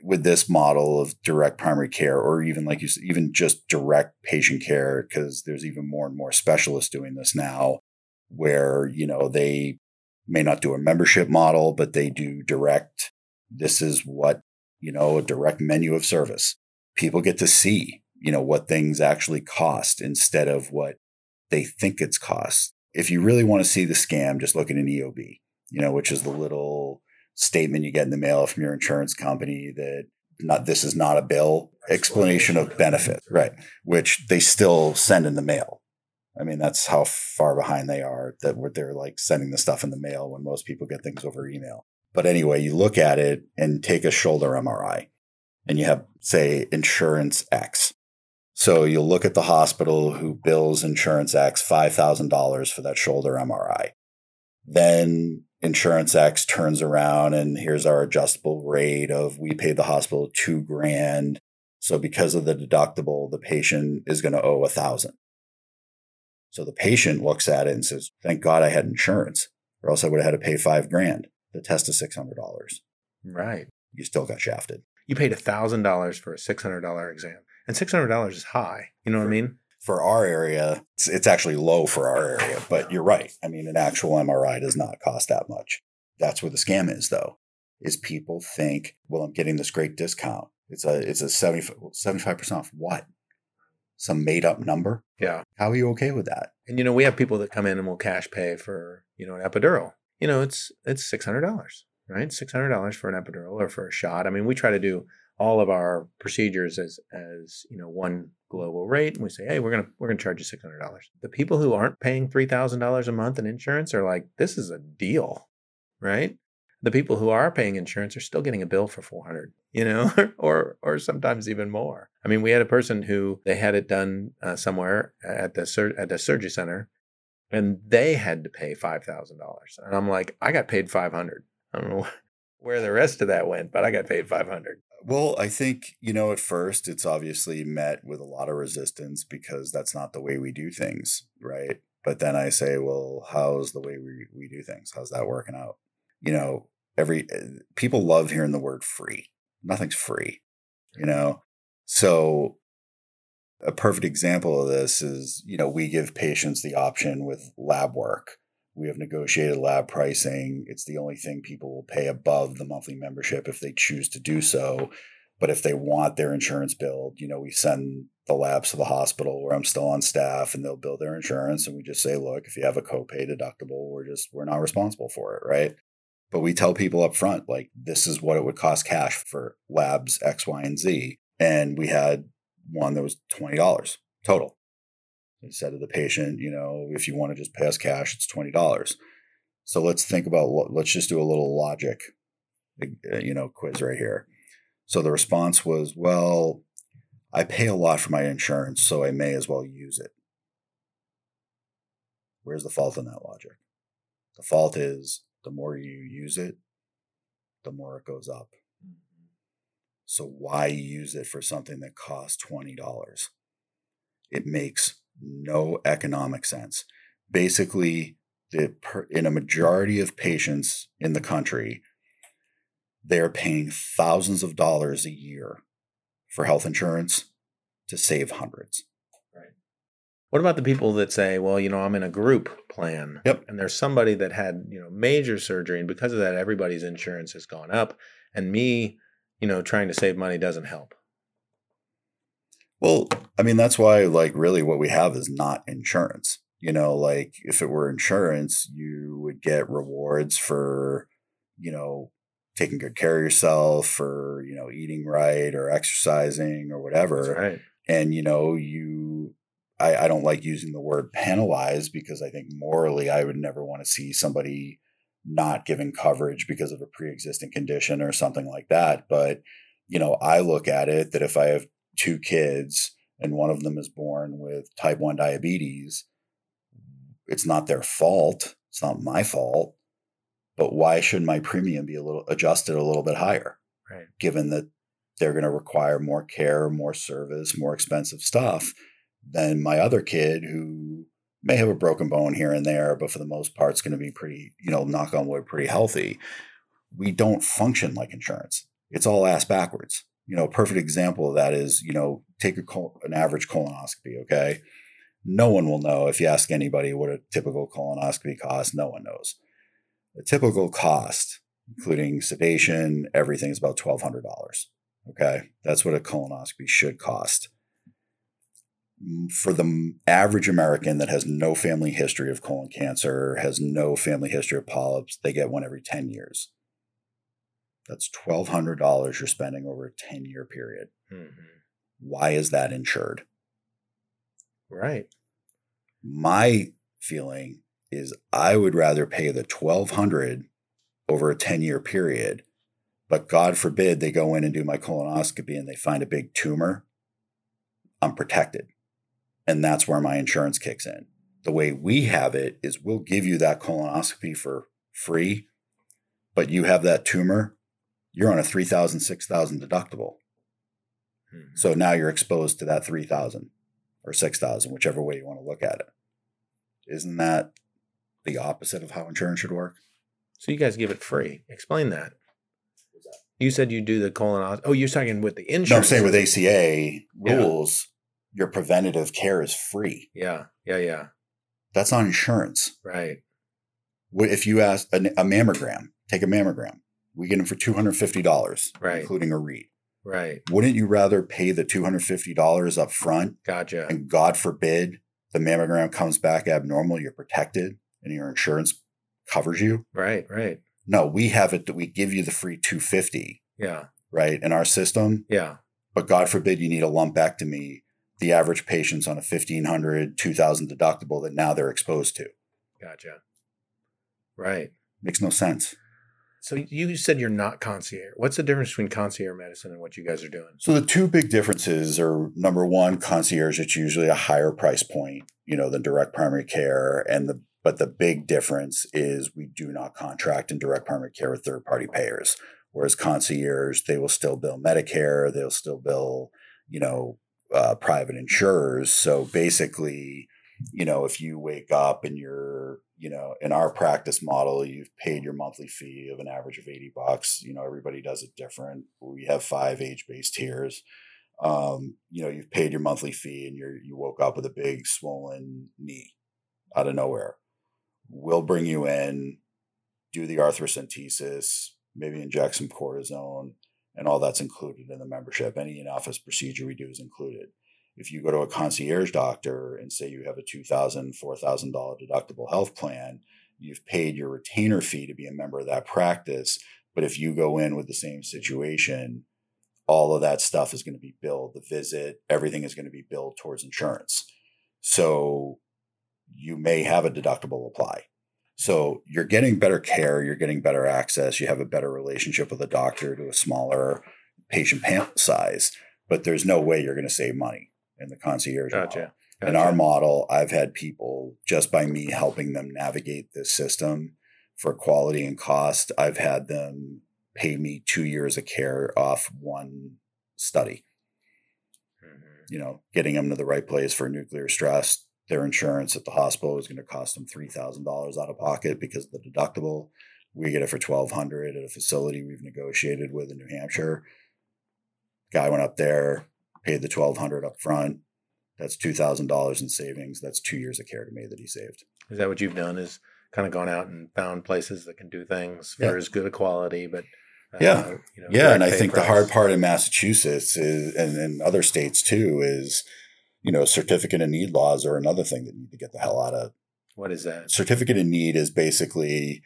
with this model of direct primary care or even like you said, even just direct patient care because there's even more and more specialists doing this now where you know they may not do a membership model but they do direct. This is what you know a direct menu of service. People get to see you know what things actually cost instead of what they think it's cost. If you really want to see the scam just look at an eob you know which is the little statement you get in the mail from your insurance company that not this is not a bill explanation of benefit right. which they still send in the mail. I mean that's how far behind they are that they're like sending the stuff in the mail when most people get things over email. But anyway you look at it and take a shoulder mri and you have say insurance x. So you'll look at the hospital who bills insurance x $5000 for that shoulder mri then Insurance X turns around and here's our adjustable rate of we paid the hospital two grand. So because of the deductible, the patient is going to owe a thousand. So the patient looks at it and says, thank God I had insurance or else I would have had to pay five grand. The test is $600. Right. You still got shafted. You paid a thousand dollars for a $600 exam and $600 is high. You know what I mean? For our area, it's, it's actually low for our area. But you're right. I mean, an actual MRI does not cost that much. That's where the scam is, though, is people think, well, I'm getting this great discount. It's a it's a 75 percent off what? Some made up number? Yeah. How are you okay with that? And you know, we have people that come in and will cash pay for you know an epidural. You know, it's it's six hundred dollars, right? Six hundred dollars for an epidural or for a shot. I mean, we try to do all of our procedures as as you know one global rate and we say hey we're gonna we're gonna charge you $600 the people who aren't paying $3000 a month in insurance are like this is a deal right the people who are paying insurance are still getting a bill for 400 you know or or sometimes even more i mean we had a person who they had it done uh, somewhere at the sur- at the surgery center and they had to pay five thousand dollars, and I'm like, I got paid five hundred. I don't know where the rest of that went, but I got paid five hundred. Well, I think, you know, at first it's obviously met with a lot of resistance because that's not the way we do things, right? But then I say, well, how's the way we, we do things? How's that working out? You know, every eh, people love hearing the word free. Nothing's free, you know? So a perfect example of this is, you know, we give patients the option with lab work. We have negotiated lab pricing. It's the only thing people will pay above the monthly membership if they choose to do so. But if they want their insurance billed, you know, we send the labs to the hospital where I'm still on staff and they'll bill their insurance. And we just say, look, if you have a copay deductible, we're just, we're not responsible for it. Right. But we tell people up front, like, this is what it would cost cash for labs X, Y, and Z. And we had one that was $20 total. I said to the patient, you know, if you want to just pass cash, it's $20. So let's think about, let's just do a little logic, uh, you know, quiz right here. So the response was, well, I pay a lot for my insurance, so I may as well use it. Where's the fault in that logic? The fault is the more you use it, the more it goes up. So why use it for something that costs $20? It makes no economic sense. Basically, the, in a majority of patients in the country, they're paying thousands of dollars a year for health insurance to save hundreds. Right. What about the people that say, well, you know, I'm in a group plan. Yep. And there's somebody that had, you know, major surgery and because of that everybody's insurance has gone up and me you know, trying to save money doesn't help. Well, I mean, that's why, like, really what we have is not insurance. You know, like, if it were insurance, you would get rewards for, you know, taking good care of yourself, for, you know, eating right or exercising or whatever. right. And, you know, you, I, I don't like using the word penalized because I think morally I would never want to see somebody not giving coverage because of a pre-existing condition or something like that but you know i look at it that if i have two kids and one of them is born with type 1 diabetes it's not their fault it's not my fault but why should my premium be a little adjusted a little bit higher right given that they're going to require more care more service more expensive stuff than my other kid who may have a broken bone here and there, but for the most part, it's going to be pretty, you know, knock on wood, pretty healthy. We don't function like insurance. It's all ass backwards. You know, a perfect example of that is, you know, take a col- an average colonoscopy, okay? No one will know if you ask anybody what a typical colonoscopy costs, no one knows. The typical cost, including sedation, everything is about $1,200. Okay. That's what a colonoscopy should cost mm, for the average American that has no family history of colon cancer, has no family history of polyps, they get one every 10 years. That's $1,200 you're spending over a 10 year period. Mm-hmm. Why is that insured? Right. My feeling is I would rather pay the 1200 over a 10 year period, but God forbid they go in and do my colonoscopy and they find a big tumor. I'm protected. And that's where my insurance kicks in. The way we have it is we'll give you that colonoscopy for free, but you have that tumor, you're on a 3000 6000 deductible. Mm-hmm. So now you're exposed to that 3000 or 6000 whichever way you want to look at it. Isn't that the opposite of how insurance should work? So you guys give it free. Explain that. You said you do the colonoscopy. Oh, you're talking with the insurance. No, I'm saying with ACA rules, your preventative care is free. Yeah, yeah, yeah. That's on insurance. Right. If you ask a, a mammogram, take a mammogram. We get them for two hundred fifty dollars, right, including a read. Right. Wouldn't you rather pay the two hundred fifty dollars up front? Gotcha. And God forbid the mammogram comes back abnormal, you're protected, and your insurance covers you. Right. Right. No, we have it that we give you the free two fifty. Yeah. Right in our system. Yeah. But God forbid you need a lumpectomy the average patient's on a 1500 2000 deductible that now they're exposed to gotcha right makes no sense So you said you're not concierge. What's the difference between concierge medicine and what you guys are doing? So the two big differences are number one, concierge. It's usually a higher price point, you know, than direct primary care, and the but the big difference is we do not contract in direct primary care with third party payers. Whereas concierge, they will still bill Medicare, they'll still bill, you know, uh, private insurers. So basically, you know, if you wake up and you're, you know, in our practice model, you've paid your monthly fee of an average of 80 bucks. You know, everybody does it different. We have five age based tiers. Um, you know, you've paid your monthly fee and you're, you woke up with a big swollen knee out of nowhere. We'll bring you in, do the arthrocentesis, maybe inject some cortisone, and all that's included in the membership. Any in office procedure we do is included if you go to a concierge doctor and say you have a $2,000, $4,000 deductible health plan, you've paid your retainer fee to be a member of that practice. But if you go in with the same situation, all of that stuff is going to be billed. The visit, everything is going to be billed towards insurance. So you may have a deductible apply. So you're getting better care, you're getting better access, you have a better relationship with a doctor to a smaller patient panel size, but there's no way you're going to save money in the concierge gotcha. model. Gotcha. In our model, I've had people just by me helping them navigate this system for quality and cost, I've had them pay me two years of care off one study. Mhm. You know, getting them to the right place for nuclear stress. Their insurance at the hospital is going to cost them three thousand dollars out of pocket because of the deductible. We get it for twelve hundred at a facility we've negotiated with in New Hampshire. Guy went up there, paid the twelve hundred up front. That's two thousand dollars in savings. That's two years of care to me that he saved. Is that what you've done? Is kind of gone out and found places that can do things for as good a quality, but uh, Yeah. you know, Yeah, and I think the hard part in Massachusetts is, and in other states too, is you know certificate of need laws are another thing that need to get the hell out of. What is that? Certificate of need is basically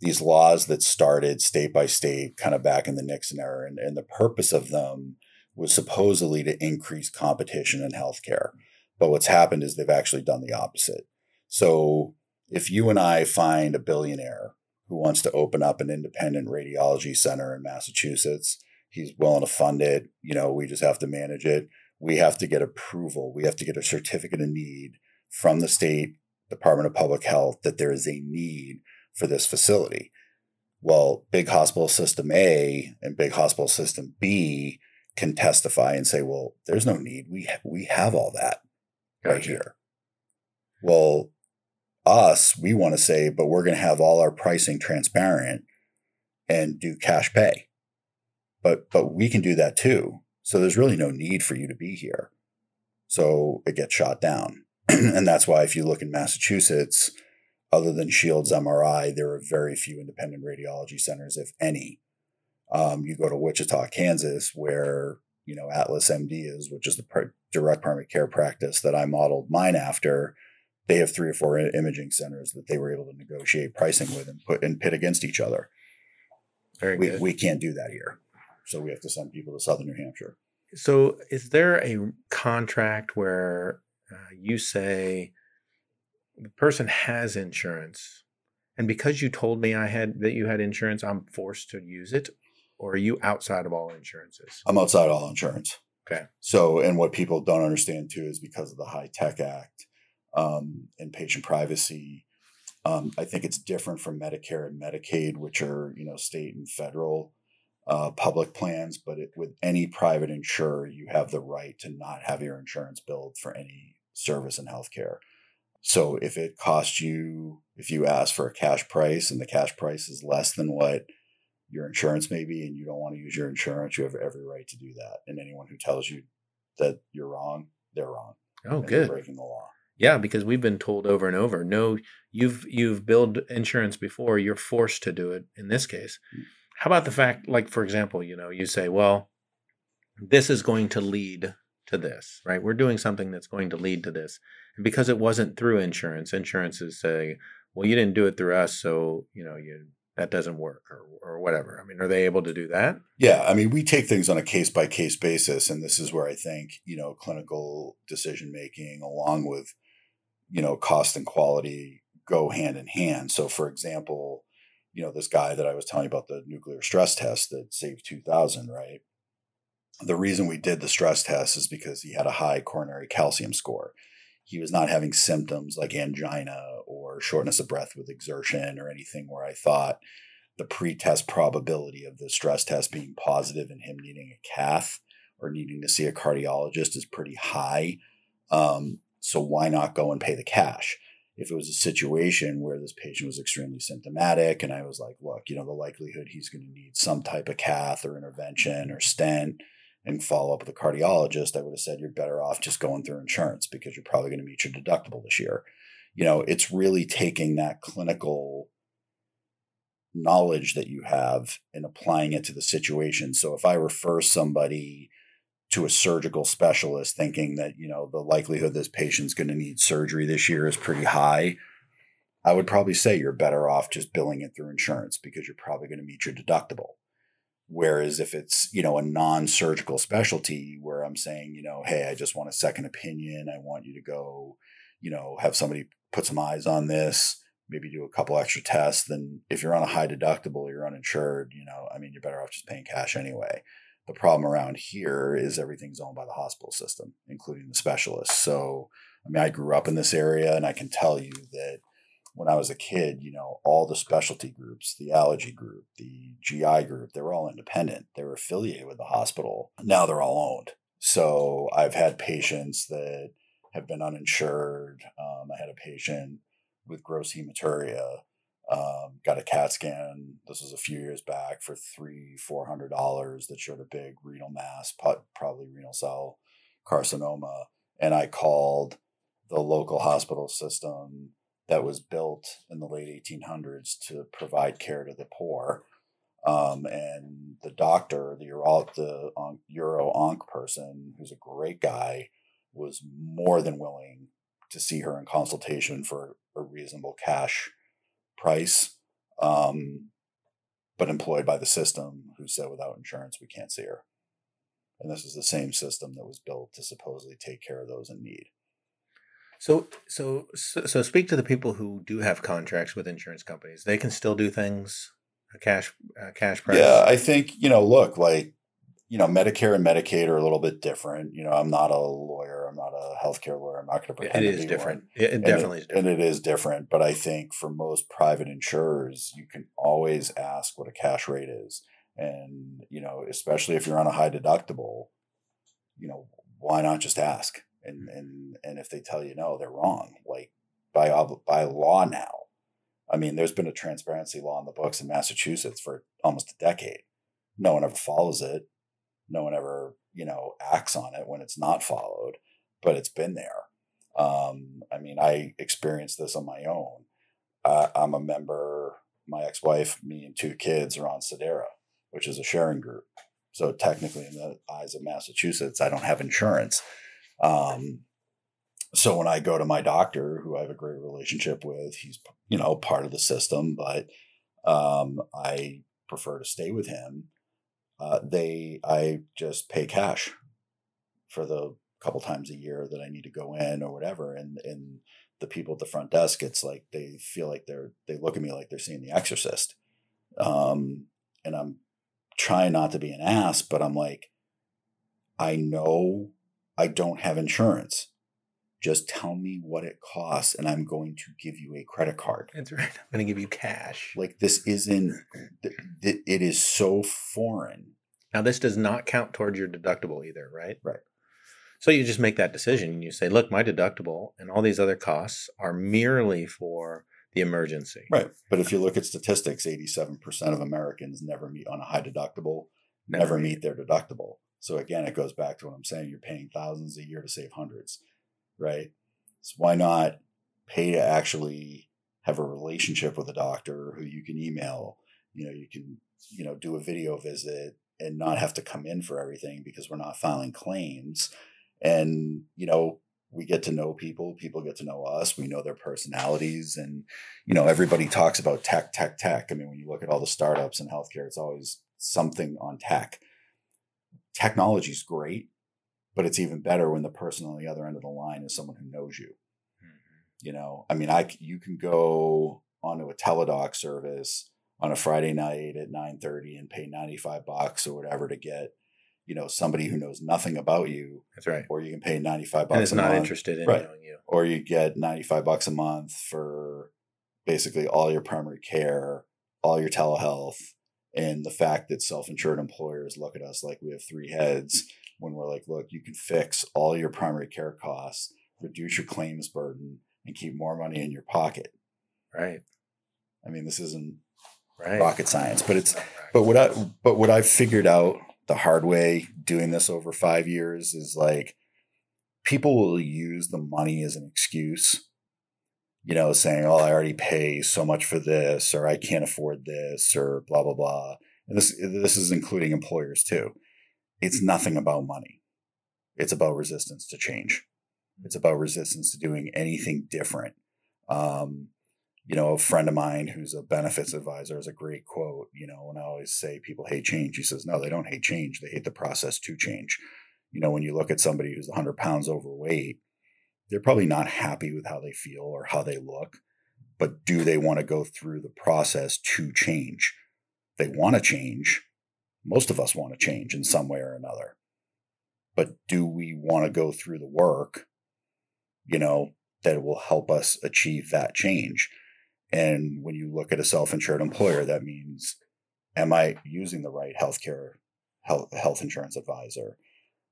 these laws that started state by state, kind of back in the Nixon era, and, and the purpose of them was supposedly to increase competition in healthcare. But what's happened is they've actually done the opposite. So if you and I find a billionaire who wants to open up an independent radiology center in Massachusetts, he's willing to fund it. You know, we just have to manage it. We have to get approval. We have to get a certificate of need from the state Department of Public Health that there is a need for this facility. Well, big hospital system A and big hospital system B can testify and say, well, there's no need. We ha- we have all that right here. Well, us, we want to say, but we're going to have all our pricing transparent and do cash pay. But but we can do that too. So there's really no need for you to be here. So it gets shot down. and that's why if you look in Massachusetts, other than Shields MRI, there are very few independent radiology centers, if any. Um, you go to Wichita, Kansas, where you know Atlas MD is, which is the direct primary care practice that I modeled mine after. They have three or four imaging centers that they were able to negotiate pricing with and put and pit against each other. Very We, good. we can't do that here, so we have to send people to Southern New Hampshire. So, is there a contract where uh, you say the person has insurance, and because you told me I had that you had insurance, I'm forced to use it, or are you outside of all insurances? I'm outside all insurance. Okay. So, and what people don't understand too is because of the HITECH Act um, and patient privacy, um, I think it's different from Medicare and Medicaid, which are you know state and federal uh, public plans. But it, with any private insurer, you have the right to not have your insurance billed for any service in healthcare. So, if it costs you, if you ask for a cash price and the cash price is less than what your insurance may be and you don't want to use your insurance, you have every right to do that. And anyone who tells you that you're wrong, they're wrong. Oh, good. breaking the law. Yeah, because we've been told over and over, no, you've you've billed insurance before, you're forced to do it in this case. Mm. How about the fact like for example, you know, you say, well, this is going to lead to this, right? We're doing something that's going to lead to this. And because it wasn't through insurance, insurance is saying, well, you didn't do it through us, so, you know, you that doesn't work or or whatever. I mean, are they able to do that? Yeah, I mean, we take things on a case by case basis, and this is where I think you know clinical decision making, along with you know cost and quality, go hand in hand. So, for example, you know, this guy that I was telling you about the nuclear stress test that saved 2000, right? The reason we did the stress test is because he had a high coronary calcium score. He was not having symptoms like angina or shortness of breath with exertion or anything where I thought the pre-test probability of the stress test being positive and him needing a cath or needing to see a cardiologist is pretty high. Um, so why not go and pay the cash? If it was a situation where this patient was extremely symptomatic and I was like, look, you know, the likelihood he's going to need some type of cath or intervention or stent and follow up with a cardiologist, I would have said you're better off just going through insurance because you're probably going to meet your deductible this year. You know, it's really taking that clinical knowledge that you have and applying it to the situation. So if I refer somebody to a surgical specialist thinking that, you know, the likelihood this patient's going to need surgery this year is pretty high, I would probably say you're better off just billing it through insurance because you're probably going to meet your deductible. Whereas if it's, you know, a non-surgical specialty where I'm saying, you know, hey, I just want a second opinion, I want you to go, you know, have somebody put some eyes on this, maybe do a couple extra tests, then if you're on a high deductible, you're uninsured, you know, I mean, you're better off just paying cash anyway. The problem around here is everything's owned by the hospital system, including the specialists. So, I mean, I grew up in this area and I can tell you that when I was a kid, you know, all the specialty groups, the allergy group, the GI group, they were all independent. They were affiliated with the hospital. Now they're all owned. So I've had patients that have been uninsured. Um, I had a patient with gross hematuria. Um, got a CAT scan. This was a few years back for three, four hundred dollars that showed a big renal mass, probably renal cell carcinoma. And I called the local hospital system that was built in the late 1800s to provide care to the poor. Um, and the doctor, the uro, the um, uro onc person, who's a great guy, was more than willing to see her in consultation for a reasonable cash price, um, but employed by the system who said without insurance we can't see her. And this is the same system that was built to supposedly take care of those in need. So, so, so, speak to the people who do have contracts with insurance companies. They can still do things, a cash, a cash price. Yeah, I think you know. Look, like you know, Medicare and Medicaid are a little bit different. You know, I'm not a lawyer. I'm not a healthcare lawyer. I'm not going to pretend it is different. It, it definitely it, is different. And it is different. But I think for most private insurers, you can always ask what a cash rate is, and you know, especially if you're on a high deductible, you know, why not just ask? And mm. and and if they tell you no, they're wrong. Like by by law now. I mean, there's been a transparency law in the books in Massachusetts for almost a decade. No one ever follows it no one ever you know acts on it when it's not followed but it's been there. Um, i mean i experienced this on my own. Uh, i'm a member my ex-wife me and two kids are on sedera which is a sharing group. So technically in the eyes of massachusetts i don't have insurance. Um, so when i go to my doctor who i have a great relationship with he's you know part of the system but um, i prefer to stay with him uh, they I just pay cash for the couple times a year that I need to go in or whatever, and and the people at the front desk, it's like they feel like they're they look at me like they're seeing The Exorcist, um, and I'm trying not to be an ass, but I'm like, I know I don't have insurance. Just tell me what it costs, and I'm going to give you a credit card. That's right. I'm going to give you cash. Like this isn't. It is so foreign. Now, this does not count towards your deductible either, right? Right. So you just make that decision and you say, look, my deductible and all these other costs are merely for the emergency. Right. But if you look at statistics, 87% of Americans never meet on a high deductible, never, never meet their deductible. So again, it goes back to what I'm saying. You're paying thousands a year to save hundreds right? So why not pay to actually have a relationship with a doctor who you can email? You know, you can you know do a video visit and not have to come in for everything because we're not filing claims. And you know, we get to know people people get to know us we know their personalities and you know everybody talks about tech tech tech i mean when you look at all the startups in healthcare it's always something on tech technology is great but it's even better when the person on the other end of the line is someone who knows you. Mm-hmm. You know, I mean, I you can go onto a Teladoc service on a Friday night at 9:30 and pay 95 bucks or whatever to get, you know, somebody who knows nothing about you, That's right. or you can pay 95 bucks And is not month, interested in Right. knowing you. or you get 95 bucks a month for basically all your primary care, all your telehealth, and the fact that self-insured employers look at us like we have three heads when we're like, look, you can fix all your primary care costs, reduce your claims burden, and keep more money in your pocket. Right. I mean, this isn't Right. rocket science, but it's but what I but what I've figured out the hard way doing this over five years is like people will use the money as an excuse. You know, saying, "Oh, I already pay so much for this," or "I can't afford this," or blah blah blah. And this this is including employers too. It's nothing about money. It's about resistance to change. It's about resistance to doing anything different. Um, you know, a friend of mine who's a benefits advisor has a great quote, you know, and I always say people hate change. He says, no, they don't hate change. They hate the process to change. You know, when you look at somebody who's 100 pounds overweight, they're probably not happy with how they feel or how they look, but do they want to go through the process to change? They want to change. Most of us want to change in some way or another. But do we want to go through the work, you know, that will help us achieve that change? And when you look at a self-insured employer, that means, am I using the right healthcare health health insurance advisor,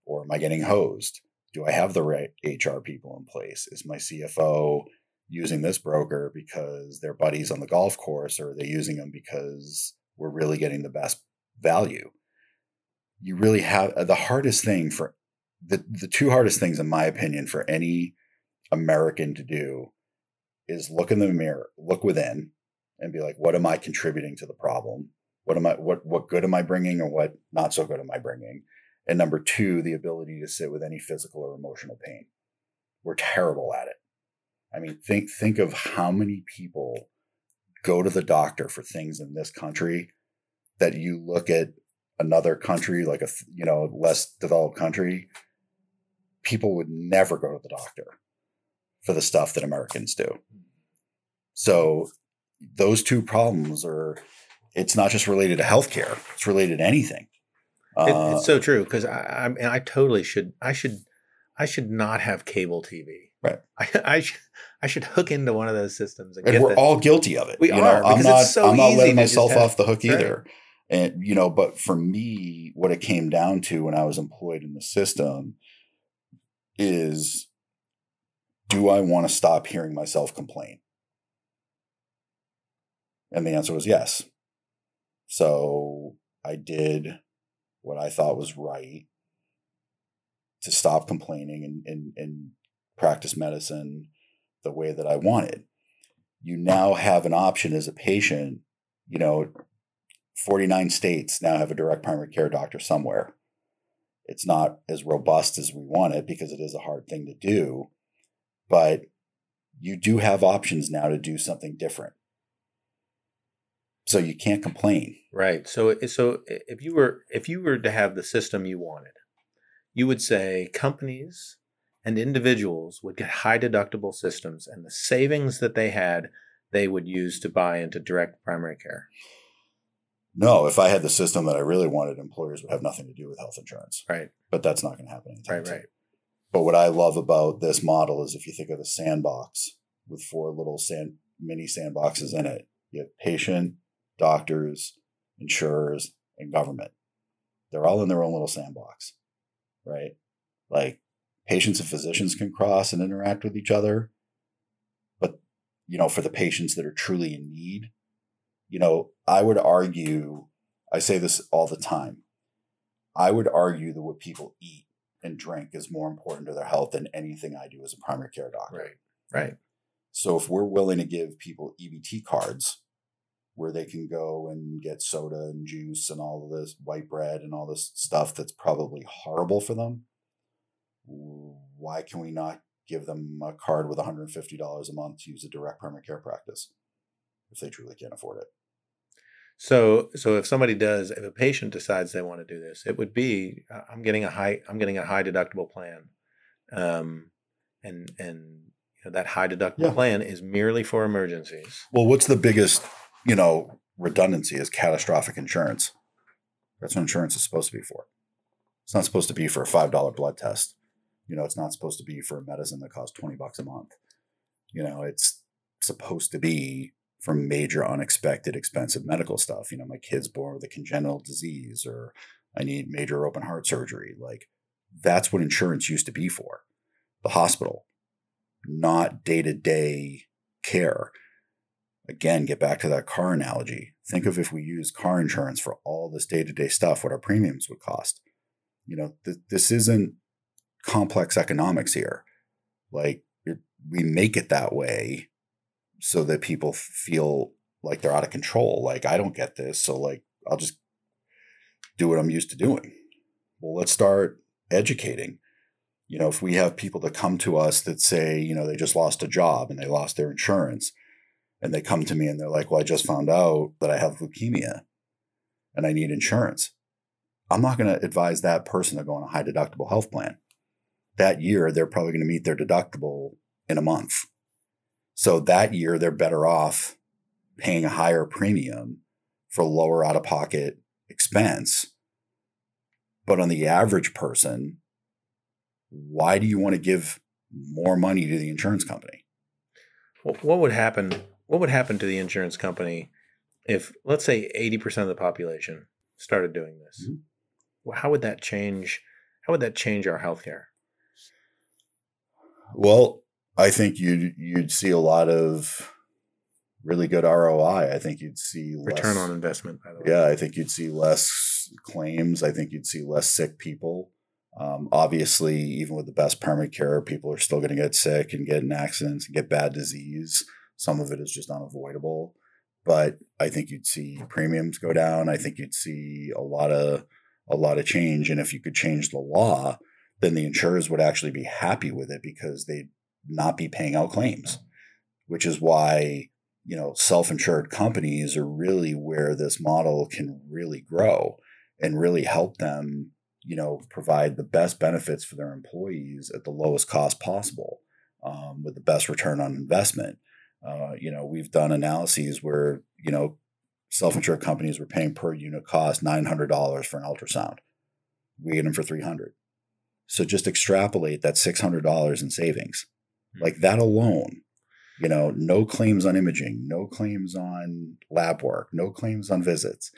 or am I getting hosed? Do I have the right HR people in place? Is my CFO using this broker because they're buddies on the golf course, or are they using them because we're really getting the best value? You really have uh, the hardest thing for the the two hardest things, in my opinion, for any American to do is look in the mirror, look within, and be like, what am I contributing to the problem? What am I what what good am I bringing, or what not so good am I bringing? And number two, the ability to sit with any physical or emotional pain. We're terrible at it. I mean, think think of how many people go to the doctor for things in this country that you look at another country like a you know less developed country people would never go to the doctor for the stuff that Americans do. So those two problems are it's not just related to healthcare, it's related to anything. It- Uh, it's so true because I, I, I totally should. I should. I should not have cable TV. Right. I, I should. I should hook into one of those systems and, and get we're the, all guilty of it. We you know, are, I'm because not it's so I'm not letting myself have- off the hook Right. either. And you know, but for me, what it came down to when I was employed in the system is do I want to stop hearing myself complain? And the answer was yes. So I did what I thought was right to stop complaining and, and, and practice medicine the way that I wanted. You now have an option as a patient, you know, 49 states now have a direct primary care doctor somewhere. It's not as robust as we want it because it is a hard thing to do, but you do have options now to do something different. So you can't complain. Right. So so if you were if you were to have the system you wanted, you would say companies and individuals would get high deductible systems and the savings that they had they would use to buy into direct primary care. No, if I had the system that I really wanted, employers would have nothing to do with health insurance. Right. But that's not going to happen anytime Right, soon. right. But what I love about this model is if you think of a sandbox with four little sand mini sandboxes in it, you have patient, doctors, insurers, and government. They're all in their own little sandbox, right? Like patients and physicians can cross and interact with each other. But, you know, for the patients that are truly in need, you know, I would argue, I say this all the time, I would argue that what people eat and drink is more important to their health than anything I do as a primary care doctor. Right. Right. So if we're willing to give people EBT cards where they can go and get soda and juice and all of this white bread and all this stuff that's probably horrible for them, why can we not give them a card with $150 a month to use a direct primary care practice if they truly can't afford it? So so if somebody does if a patient decides they want to do this, it would be I'm getting a high I'm getting a high deductible plan. Um and and you know, that high deductible Yeah. plan is merely for emergencies. Well, what's the biggest, you know, redundancy is catastrophic insurance. That's what insurance is supposed to be for. It's not supposed to be for a five dollar blood test. You know, it's not supposed to be for a medicine that costs twenty bucks a month. You know, it's supposed to be for major unexpected expensive medical stuff. You know, my kid's born with a congenital disease or I need major open heart surgery. Like that's what insurance used to be for. The hospital, not day-to-day care. Again, get back to that car analogy. Think of if we use car insurance for all this day-to-day stuff, what our premiums would cost. You know, th- this isn't complex economics here. Like we make it that way so that people feel like they're out of control. Like I don't get this, so like I'll just do what I'm used to doing. Well, let's start educating. You know, if we have people that come to us that say, you know, they just lost a job and they lost their insurance, and they come to me and they're like, well, I just found out that I have leukemia and I need insurance. I'm not going to advise that person to go on a high deductible health plan. That year, they're probably going to meet their deductible in a month. So that year, they're better off paying a higher premium for lower out of pocket expense. But on the average person, why do you want to give more money to the insurance company? What would happen? What would happen to the insurance company if, let's say, eighty percent of the population started doing this? Mm-hmm. How would that change? How would that change our healthcare? Well, I think you'd you'd see a lot of really good ROI. I think you'd see return less, on investment. By the way, yeah, I think you'd see less claims. I think you'd see less sick people. Um, obviously, even with the best primary care, people are still going to get sick and get in accidents and get bad disease. Some of it is just unavoidable. But I think you'd see premiums go down. I think you'd see a lot of a lot of change. And if you could change the law, then the insurers would actually be happy with it because they'd not be paying out claims, which is why you know self-insured companies are really where this model can really grow and really help them you know provide the best benefits for their employees at the lowest cost possible um, with the best return on investment. Uh, you know we've done analyses where you know self-insured companies were paying per unit cost $900 for an ultrasound. We get them for 300 so just extrapolate that $600 in savings. Mm-hmm. like that alone you know no claims on imaging no claims on lab work no claims on visits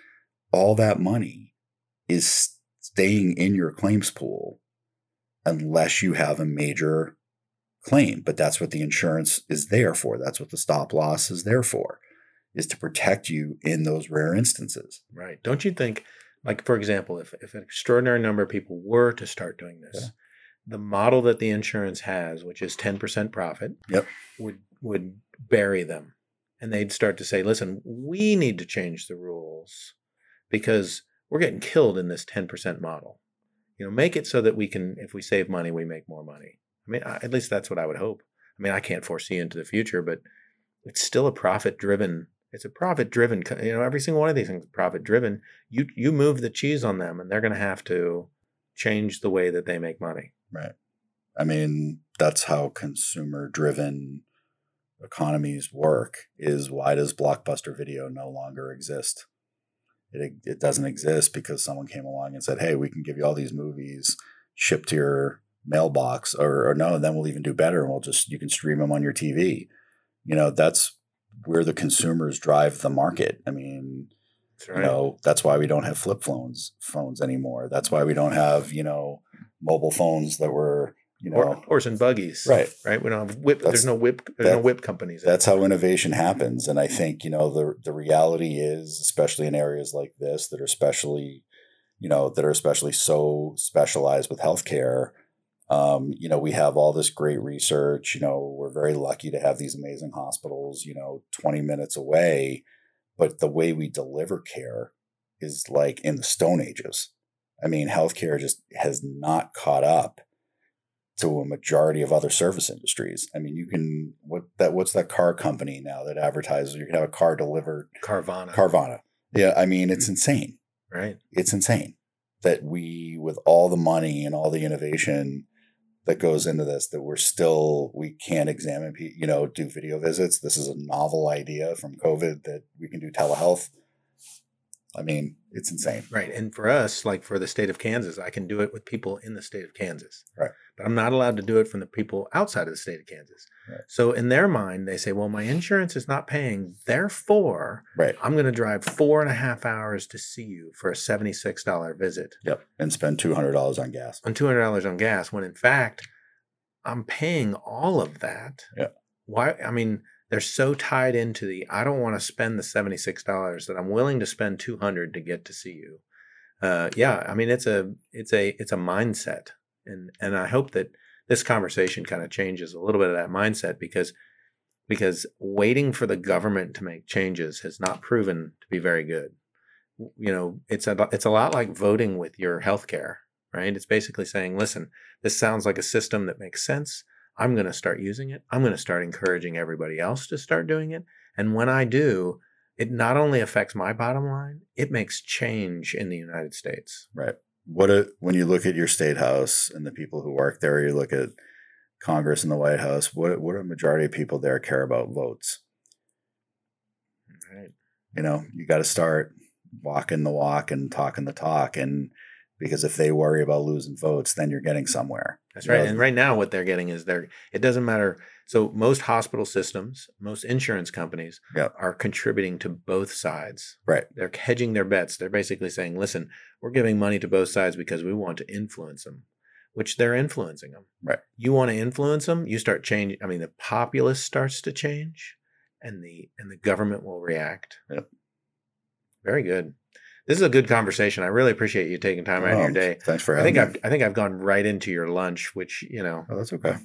all that money is staying in your claims pool unless you have a major claim. But that's what the insurance is there for. That's what the stop loss is there for, is to protect you in those rare instances. Right. Don't you think, like, for example, if, if an extraordinary number of people were to start doing this, yeah. The model that the insurance has, which is 10% profit, yep. would would bury them. And they'd start to say, listen, we need to change the rules because we're getting killed in this 10% model. You know, make it so that we can, if we save money, we make more money. I mean, at least that's what I would hope. I mean, I can't foresee into the future, but it's still a profit driven. It's a profit driven. You know, every single one of these things is profit driven. You you move the cheese on them, and they're going to have to change the way that they make money. Right. I mean, that's how consumer driven economies work. Is why does blockbuster video no longer exist? It, it doesn't exist because someone came along and said, hey, we can give you all these movies shipped to your mailbox, or, or no, then we'll even do better and we'll just, you can stream them on your TV. You know, that's where the consumers drive the market. I mean, right. you know, that's why we don't have flip phones phones anymore. That's why we don't have, you know, mobile phones that were you know, or, horse and buggies, right? Right. We don't have whip. There's no whip. There's that, no whip companies. That's how innovation happens, and I think you know the the reality is, especially in areas like this that are especially, you know, that are especially so specialized with healthcare. Um, you know, we have all this great research. You know, we're very lucky to have these amazing hospitals. You know, twenty minutes away, but the way we deliver care is like in the Stone Ages. I mean, healthcare just has not caught up to a majority of other service industries. I mean, you can what that what's that car company now that advertises you can have a car delivered Carvana. Carvana. Yeah, I mean, it's mm-hmm. insane. Right. It's insane that we with all the money and all the innovation that goes into this that we're still we can't examine you know do video visits this is a novel idea from covid that we can do telehealth I mean, it's insane. Right. And for us, like for the state of Kansas, I can do it with people in the state of Kansas. Right. But I'm not allowed to do it from the people outside of the state of Kansas. Right. So in their mind, they say, well, my insurance is not paying. Therefore, Right. I'm going to drive four and a half hours to see you for a $76 visit Yep. And spend two hundred dollars on gas. on $200 on gas when in fact, I'm paying all of that. Yeah. Why? I mean, they're so tied into the I don't want to spend the $76 that I'm willing to spend 200 to get to see you. Uh, yeah, I mean it's a it's a it's a mindset, and and I hope that this conversation kind of changes a little bit of that mindset because because waiting for the government to make changes has not proven to be very good. You know, it's a it's a lot like voting with your health care, right? It's basically saying, listen, this sounds like a system that makes sense. I'm going to start using it. I'm going to start encouraging everybody else to start doing it. And when I do, it not only affects my bottom line, it makes change in the United States. Right. What a, when you look at your state house and the people who work there, you look at Congress and the White House. What what a majority of people there care about votes. Right. You know, you got to start walking the walk and talking the talk, and because if they worry about losing votes, then you're getting somewhere. That's You right. know, And right now, what they're getting is they're, it doesn't matter. So, most hospital systems, most insurance companies Yep. are contributing to both sides. Right. They're hedging their bets. They're basically saying, listen, we're giving money to both sides because we want to influence them, which they're influencing them. Right. You want to influence them, you start changing. I mean, the populace starts to change and the and the government will react. Yep. Very good. This is a good conversation. I really appreciate you taking time out of your Um, day. Thanks for I having think me. I've I think I've gone right into your lunch, which you know oh, that's okay.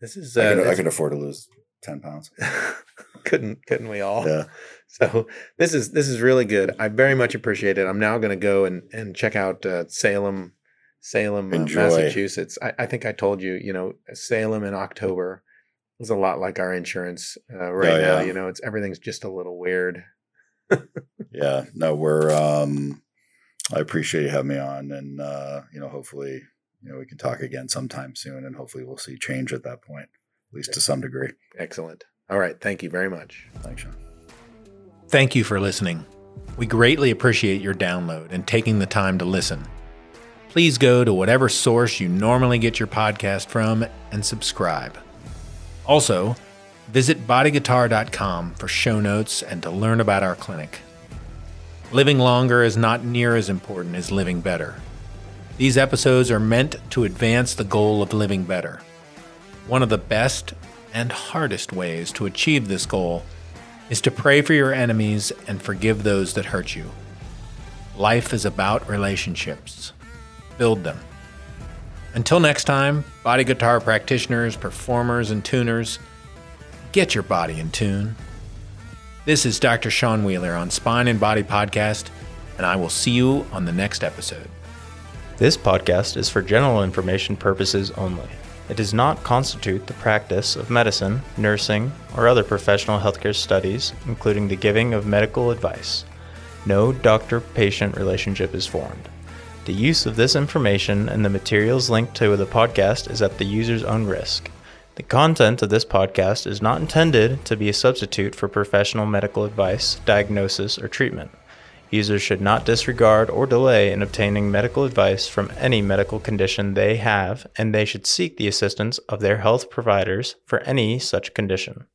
this is I, uh, could, I could afford to lose ten pounds. couldn't couldn't we all? Yeah. So this is this is really good. I very much appreciate it. I'm now going to go and and check out uh, Salem, Salem, uh, Massachusetts. I, I think I told you, you know, Salem in October is a lot like our insurance uh, right Oh, now. You know, it's everything's just a little weird. Yeah. No, we're. um I appreciate you having me on, and uh, you know, hopefully, you know, we can talk again sometime soon, and hopefully, we'll see change at that point, at least to some degree. Excellent. All right. Thank you very much. Thanks, Sean. Thank you for listening. We greatly appreciate your download and taking the time to listen. Please go to whatever source you normally get your podcast from and subscribe. Also, visit bodyguitar.com for show notes and to learn about our clinic. Living longer is not near as important as living better. These episodes are meant to advance the goal of living better. One of the best and hardest ways to achieve this goal is to pray for your enemies and forgive those that hurt you. Life is about relationships. Build them. Until next time, body guitar practitioners, performers, and tuners, get your body in tune. This is Dr. Sean Wheeler on Spine and Body Podcast, and I will see you on the next episode. This podcast is for general information purposes only. It does not constitute the practice of medicine, nursing, or other professional healthcare studies, including the giving of medical advice. No doctor patient relationship is formed. The use of this information and the materials linked to the podcast is at the user's own risk. The content of this podcast is not intended to be a substitute for professional medical advice, diagnosis, or treatment. Users should not disregard or delay in obtaining medical advice from any medical condition they have, and they should seek the assistance of their health providers for any such condition.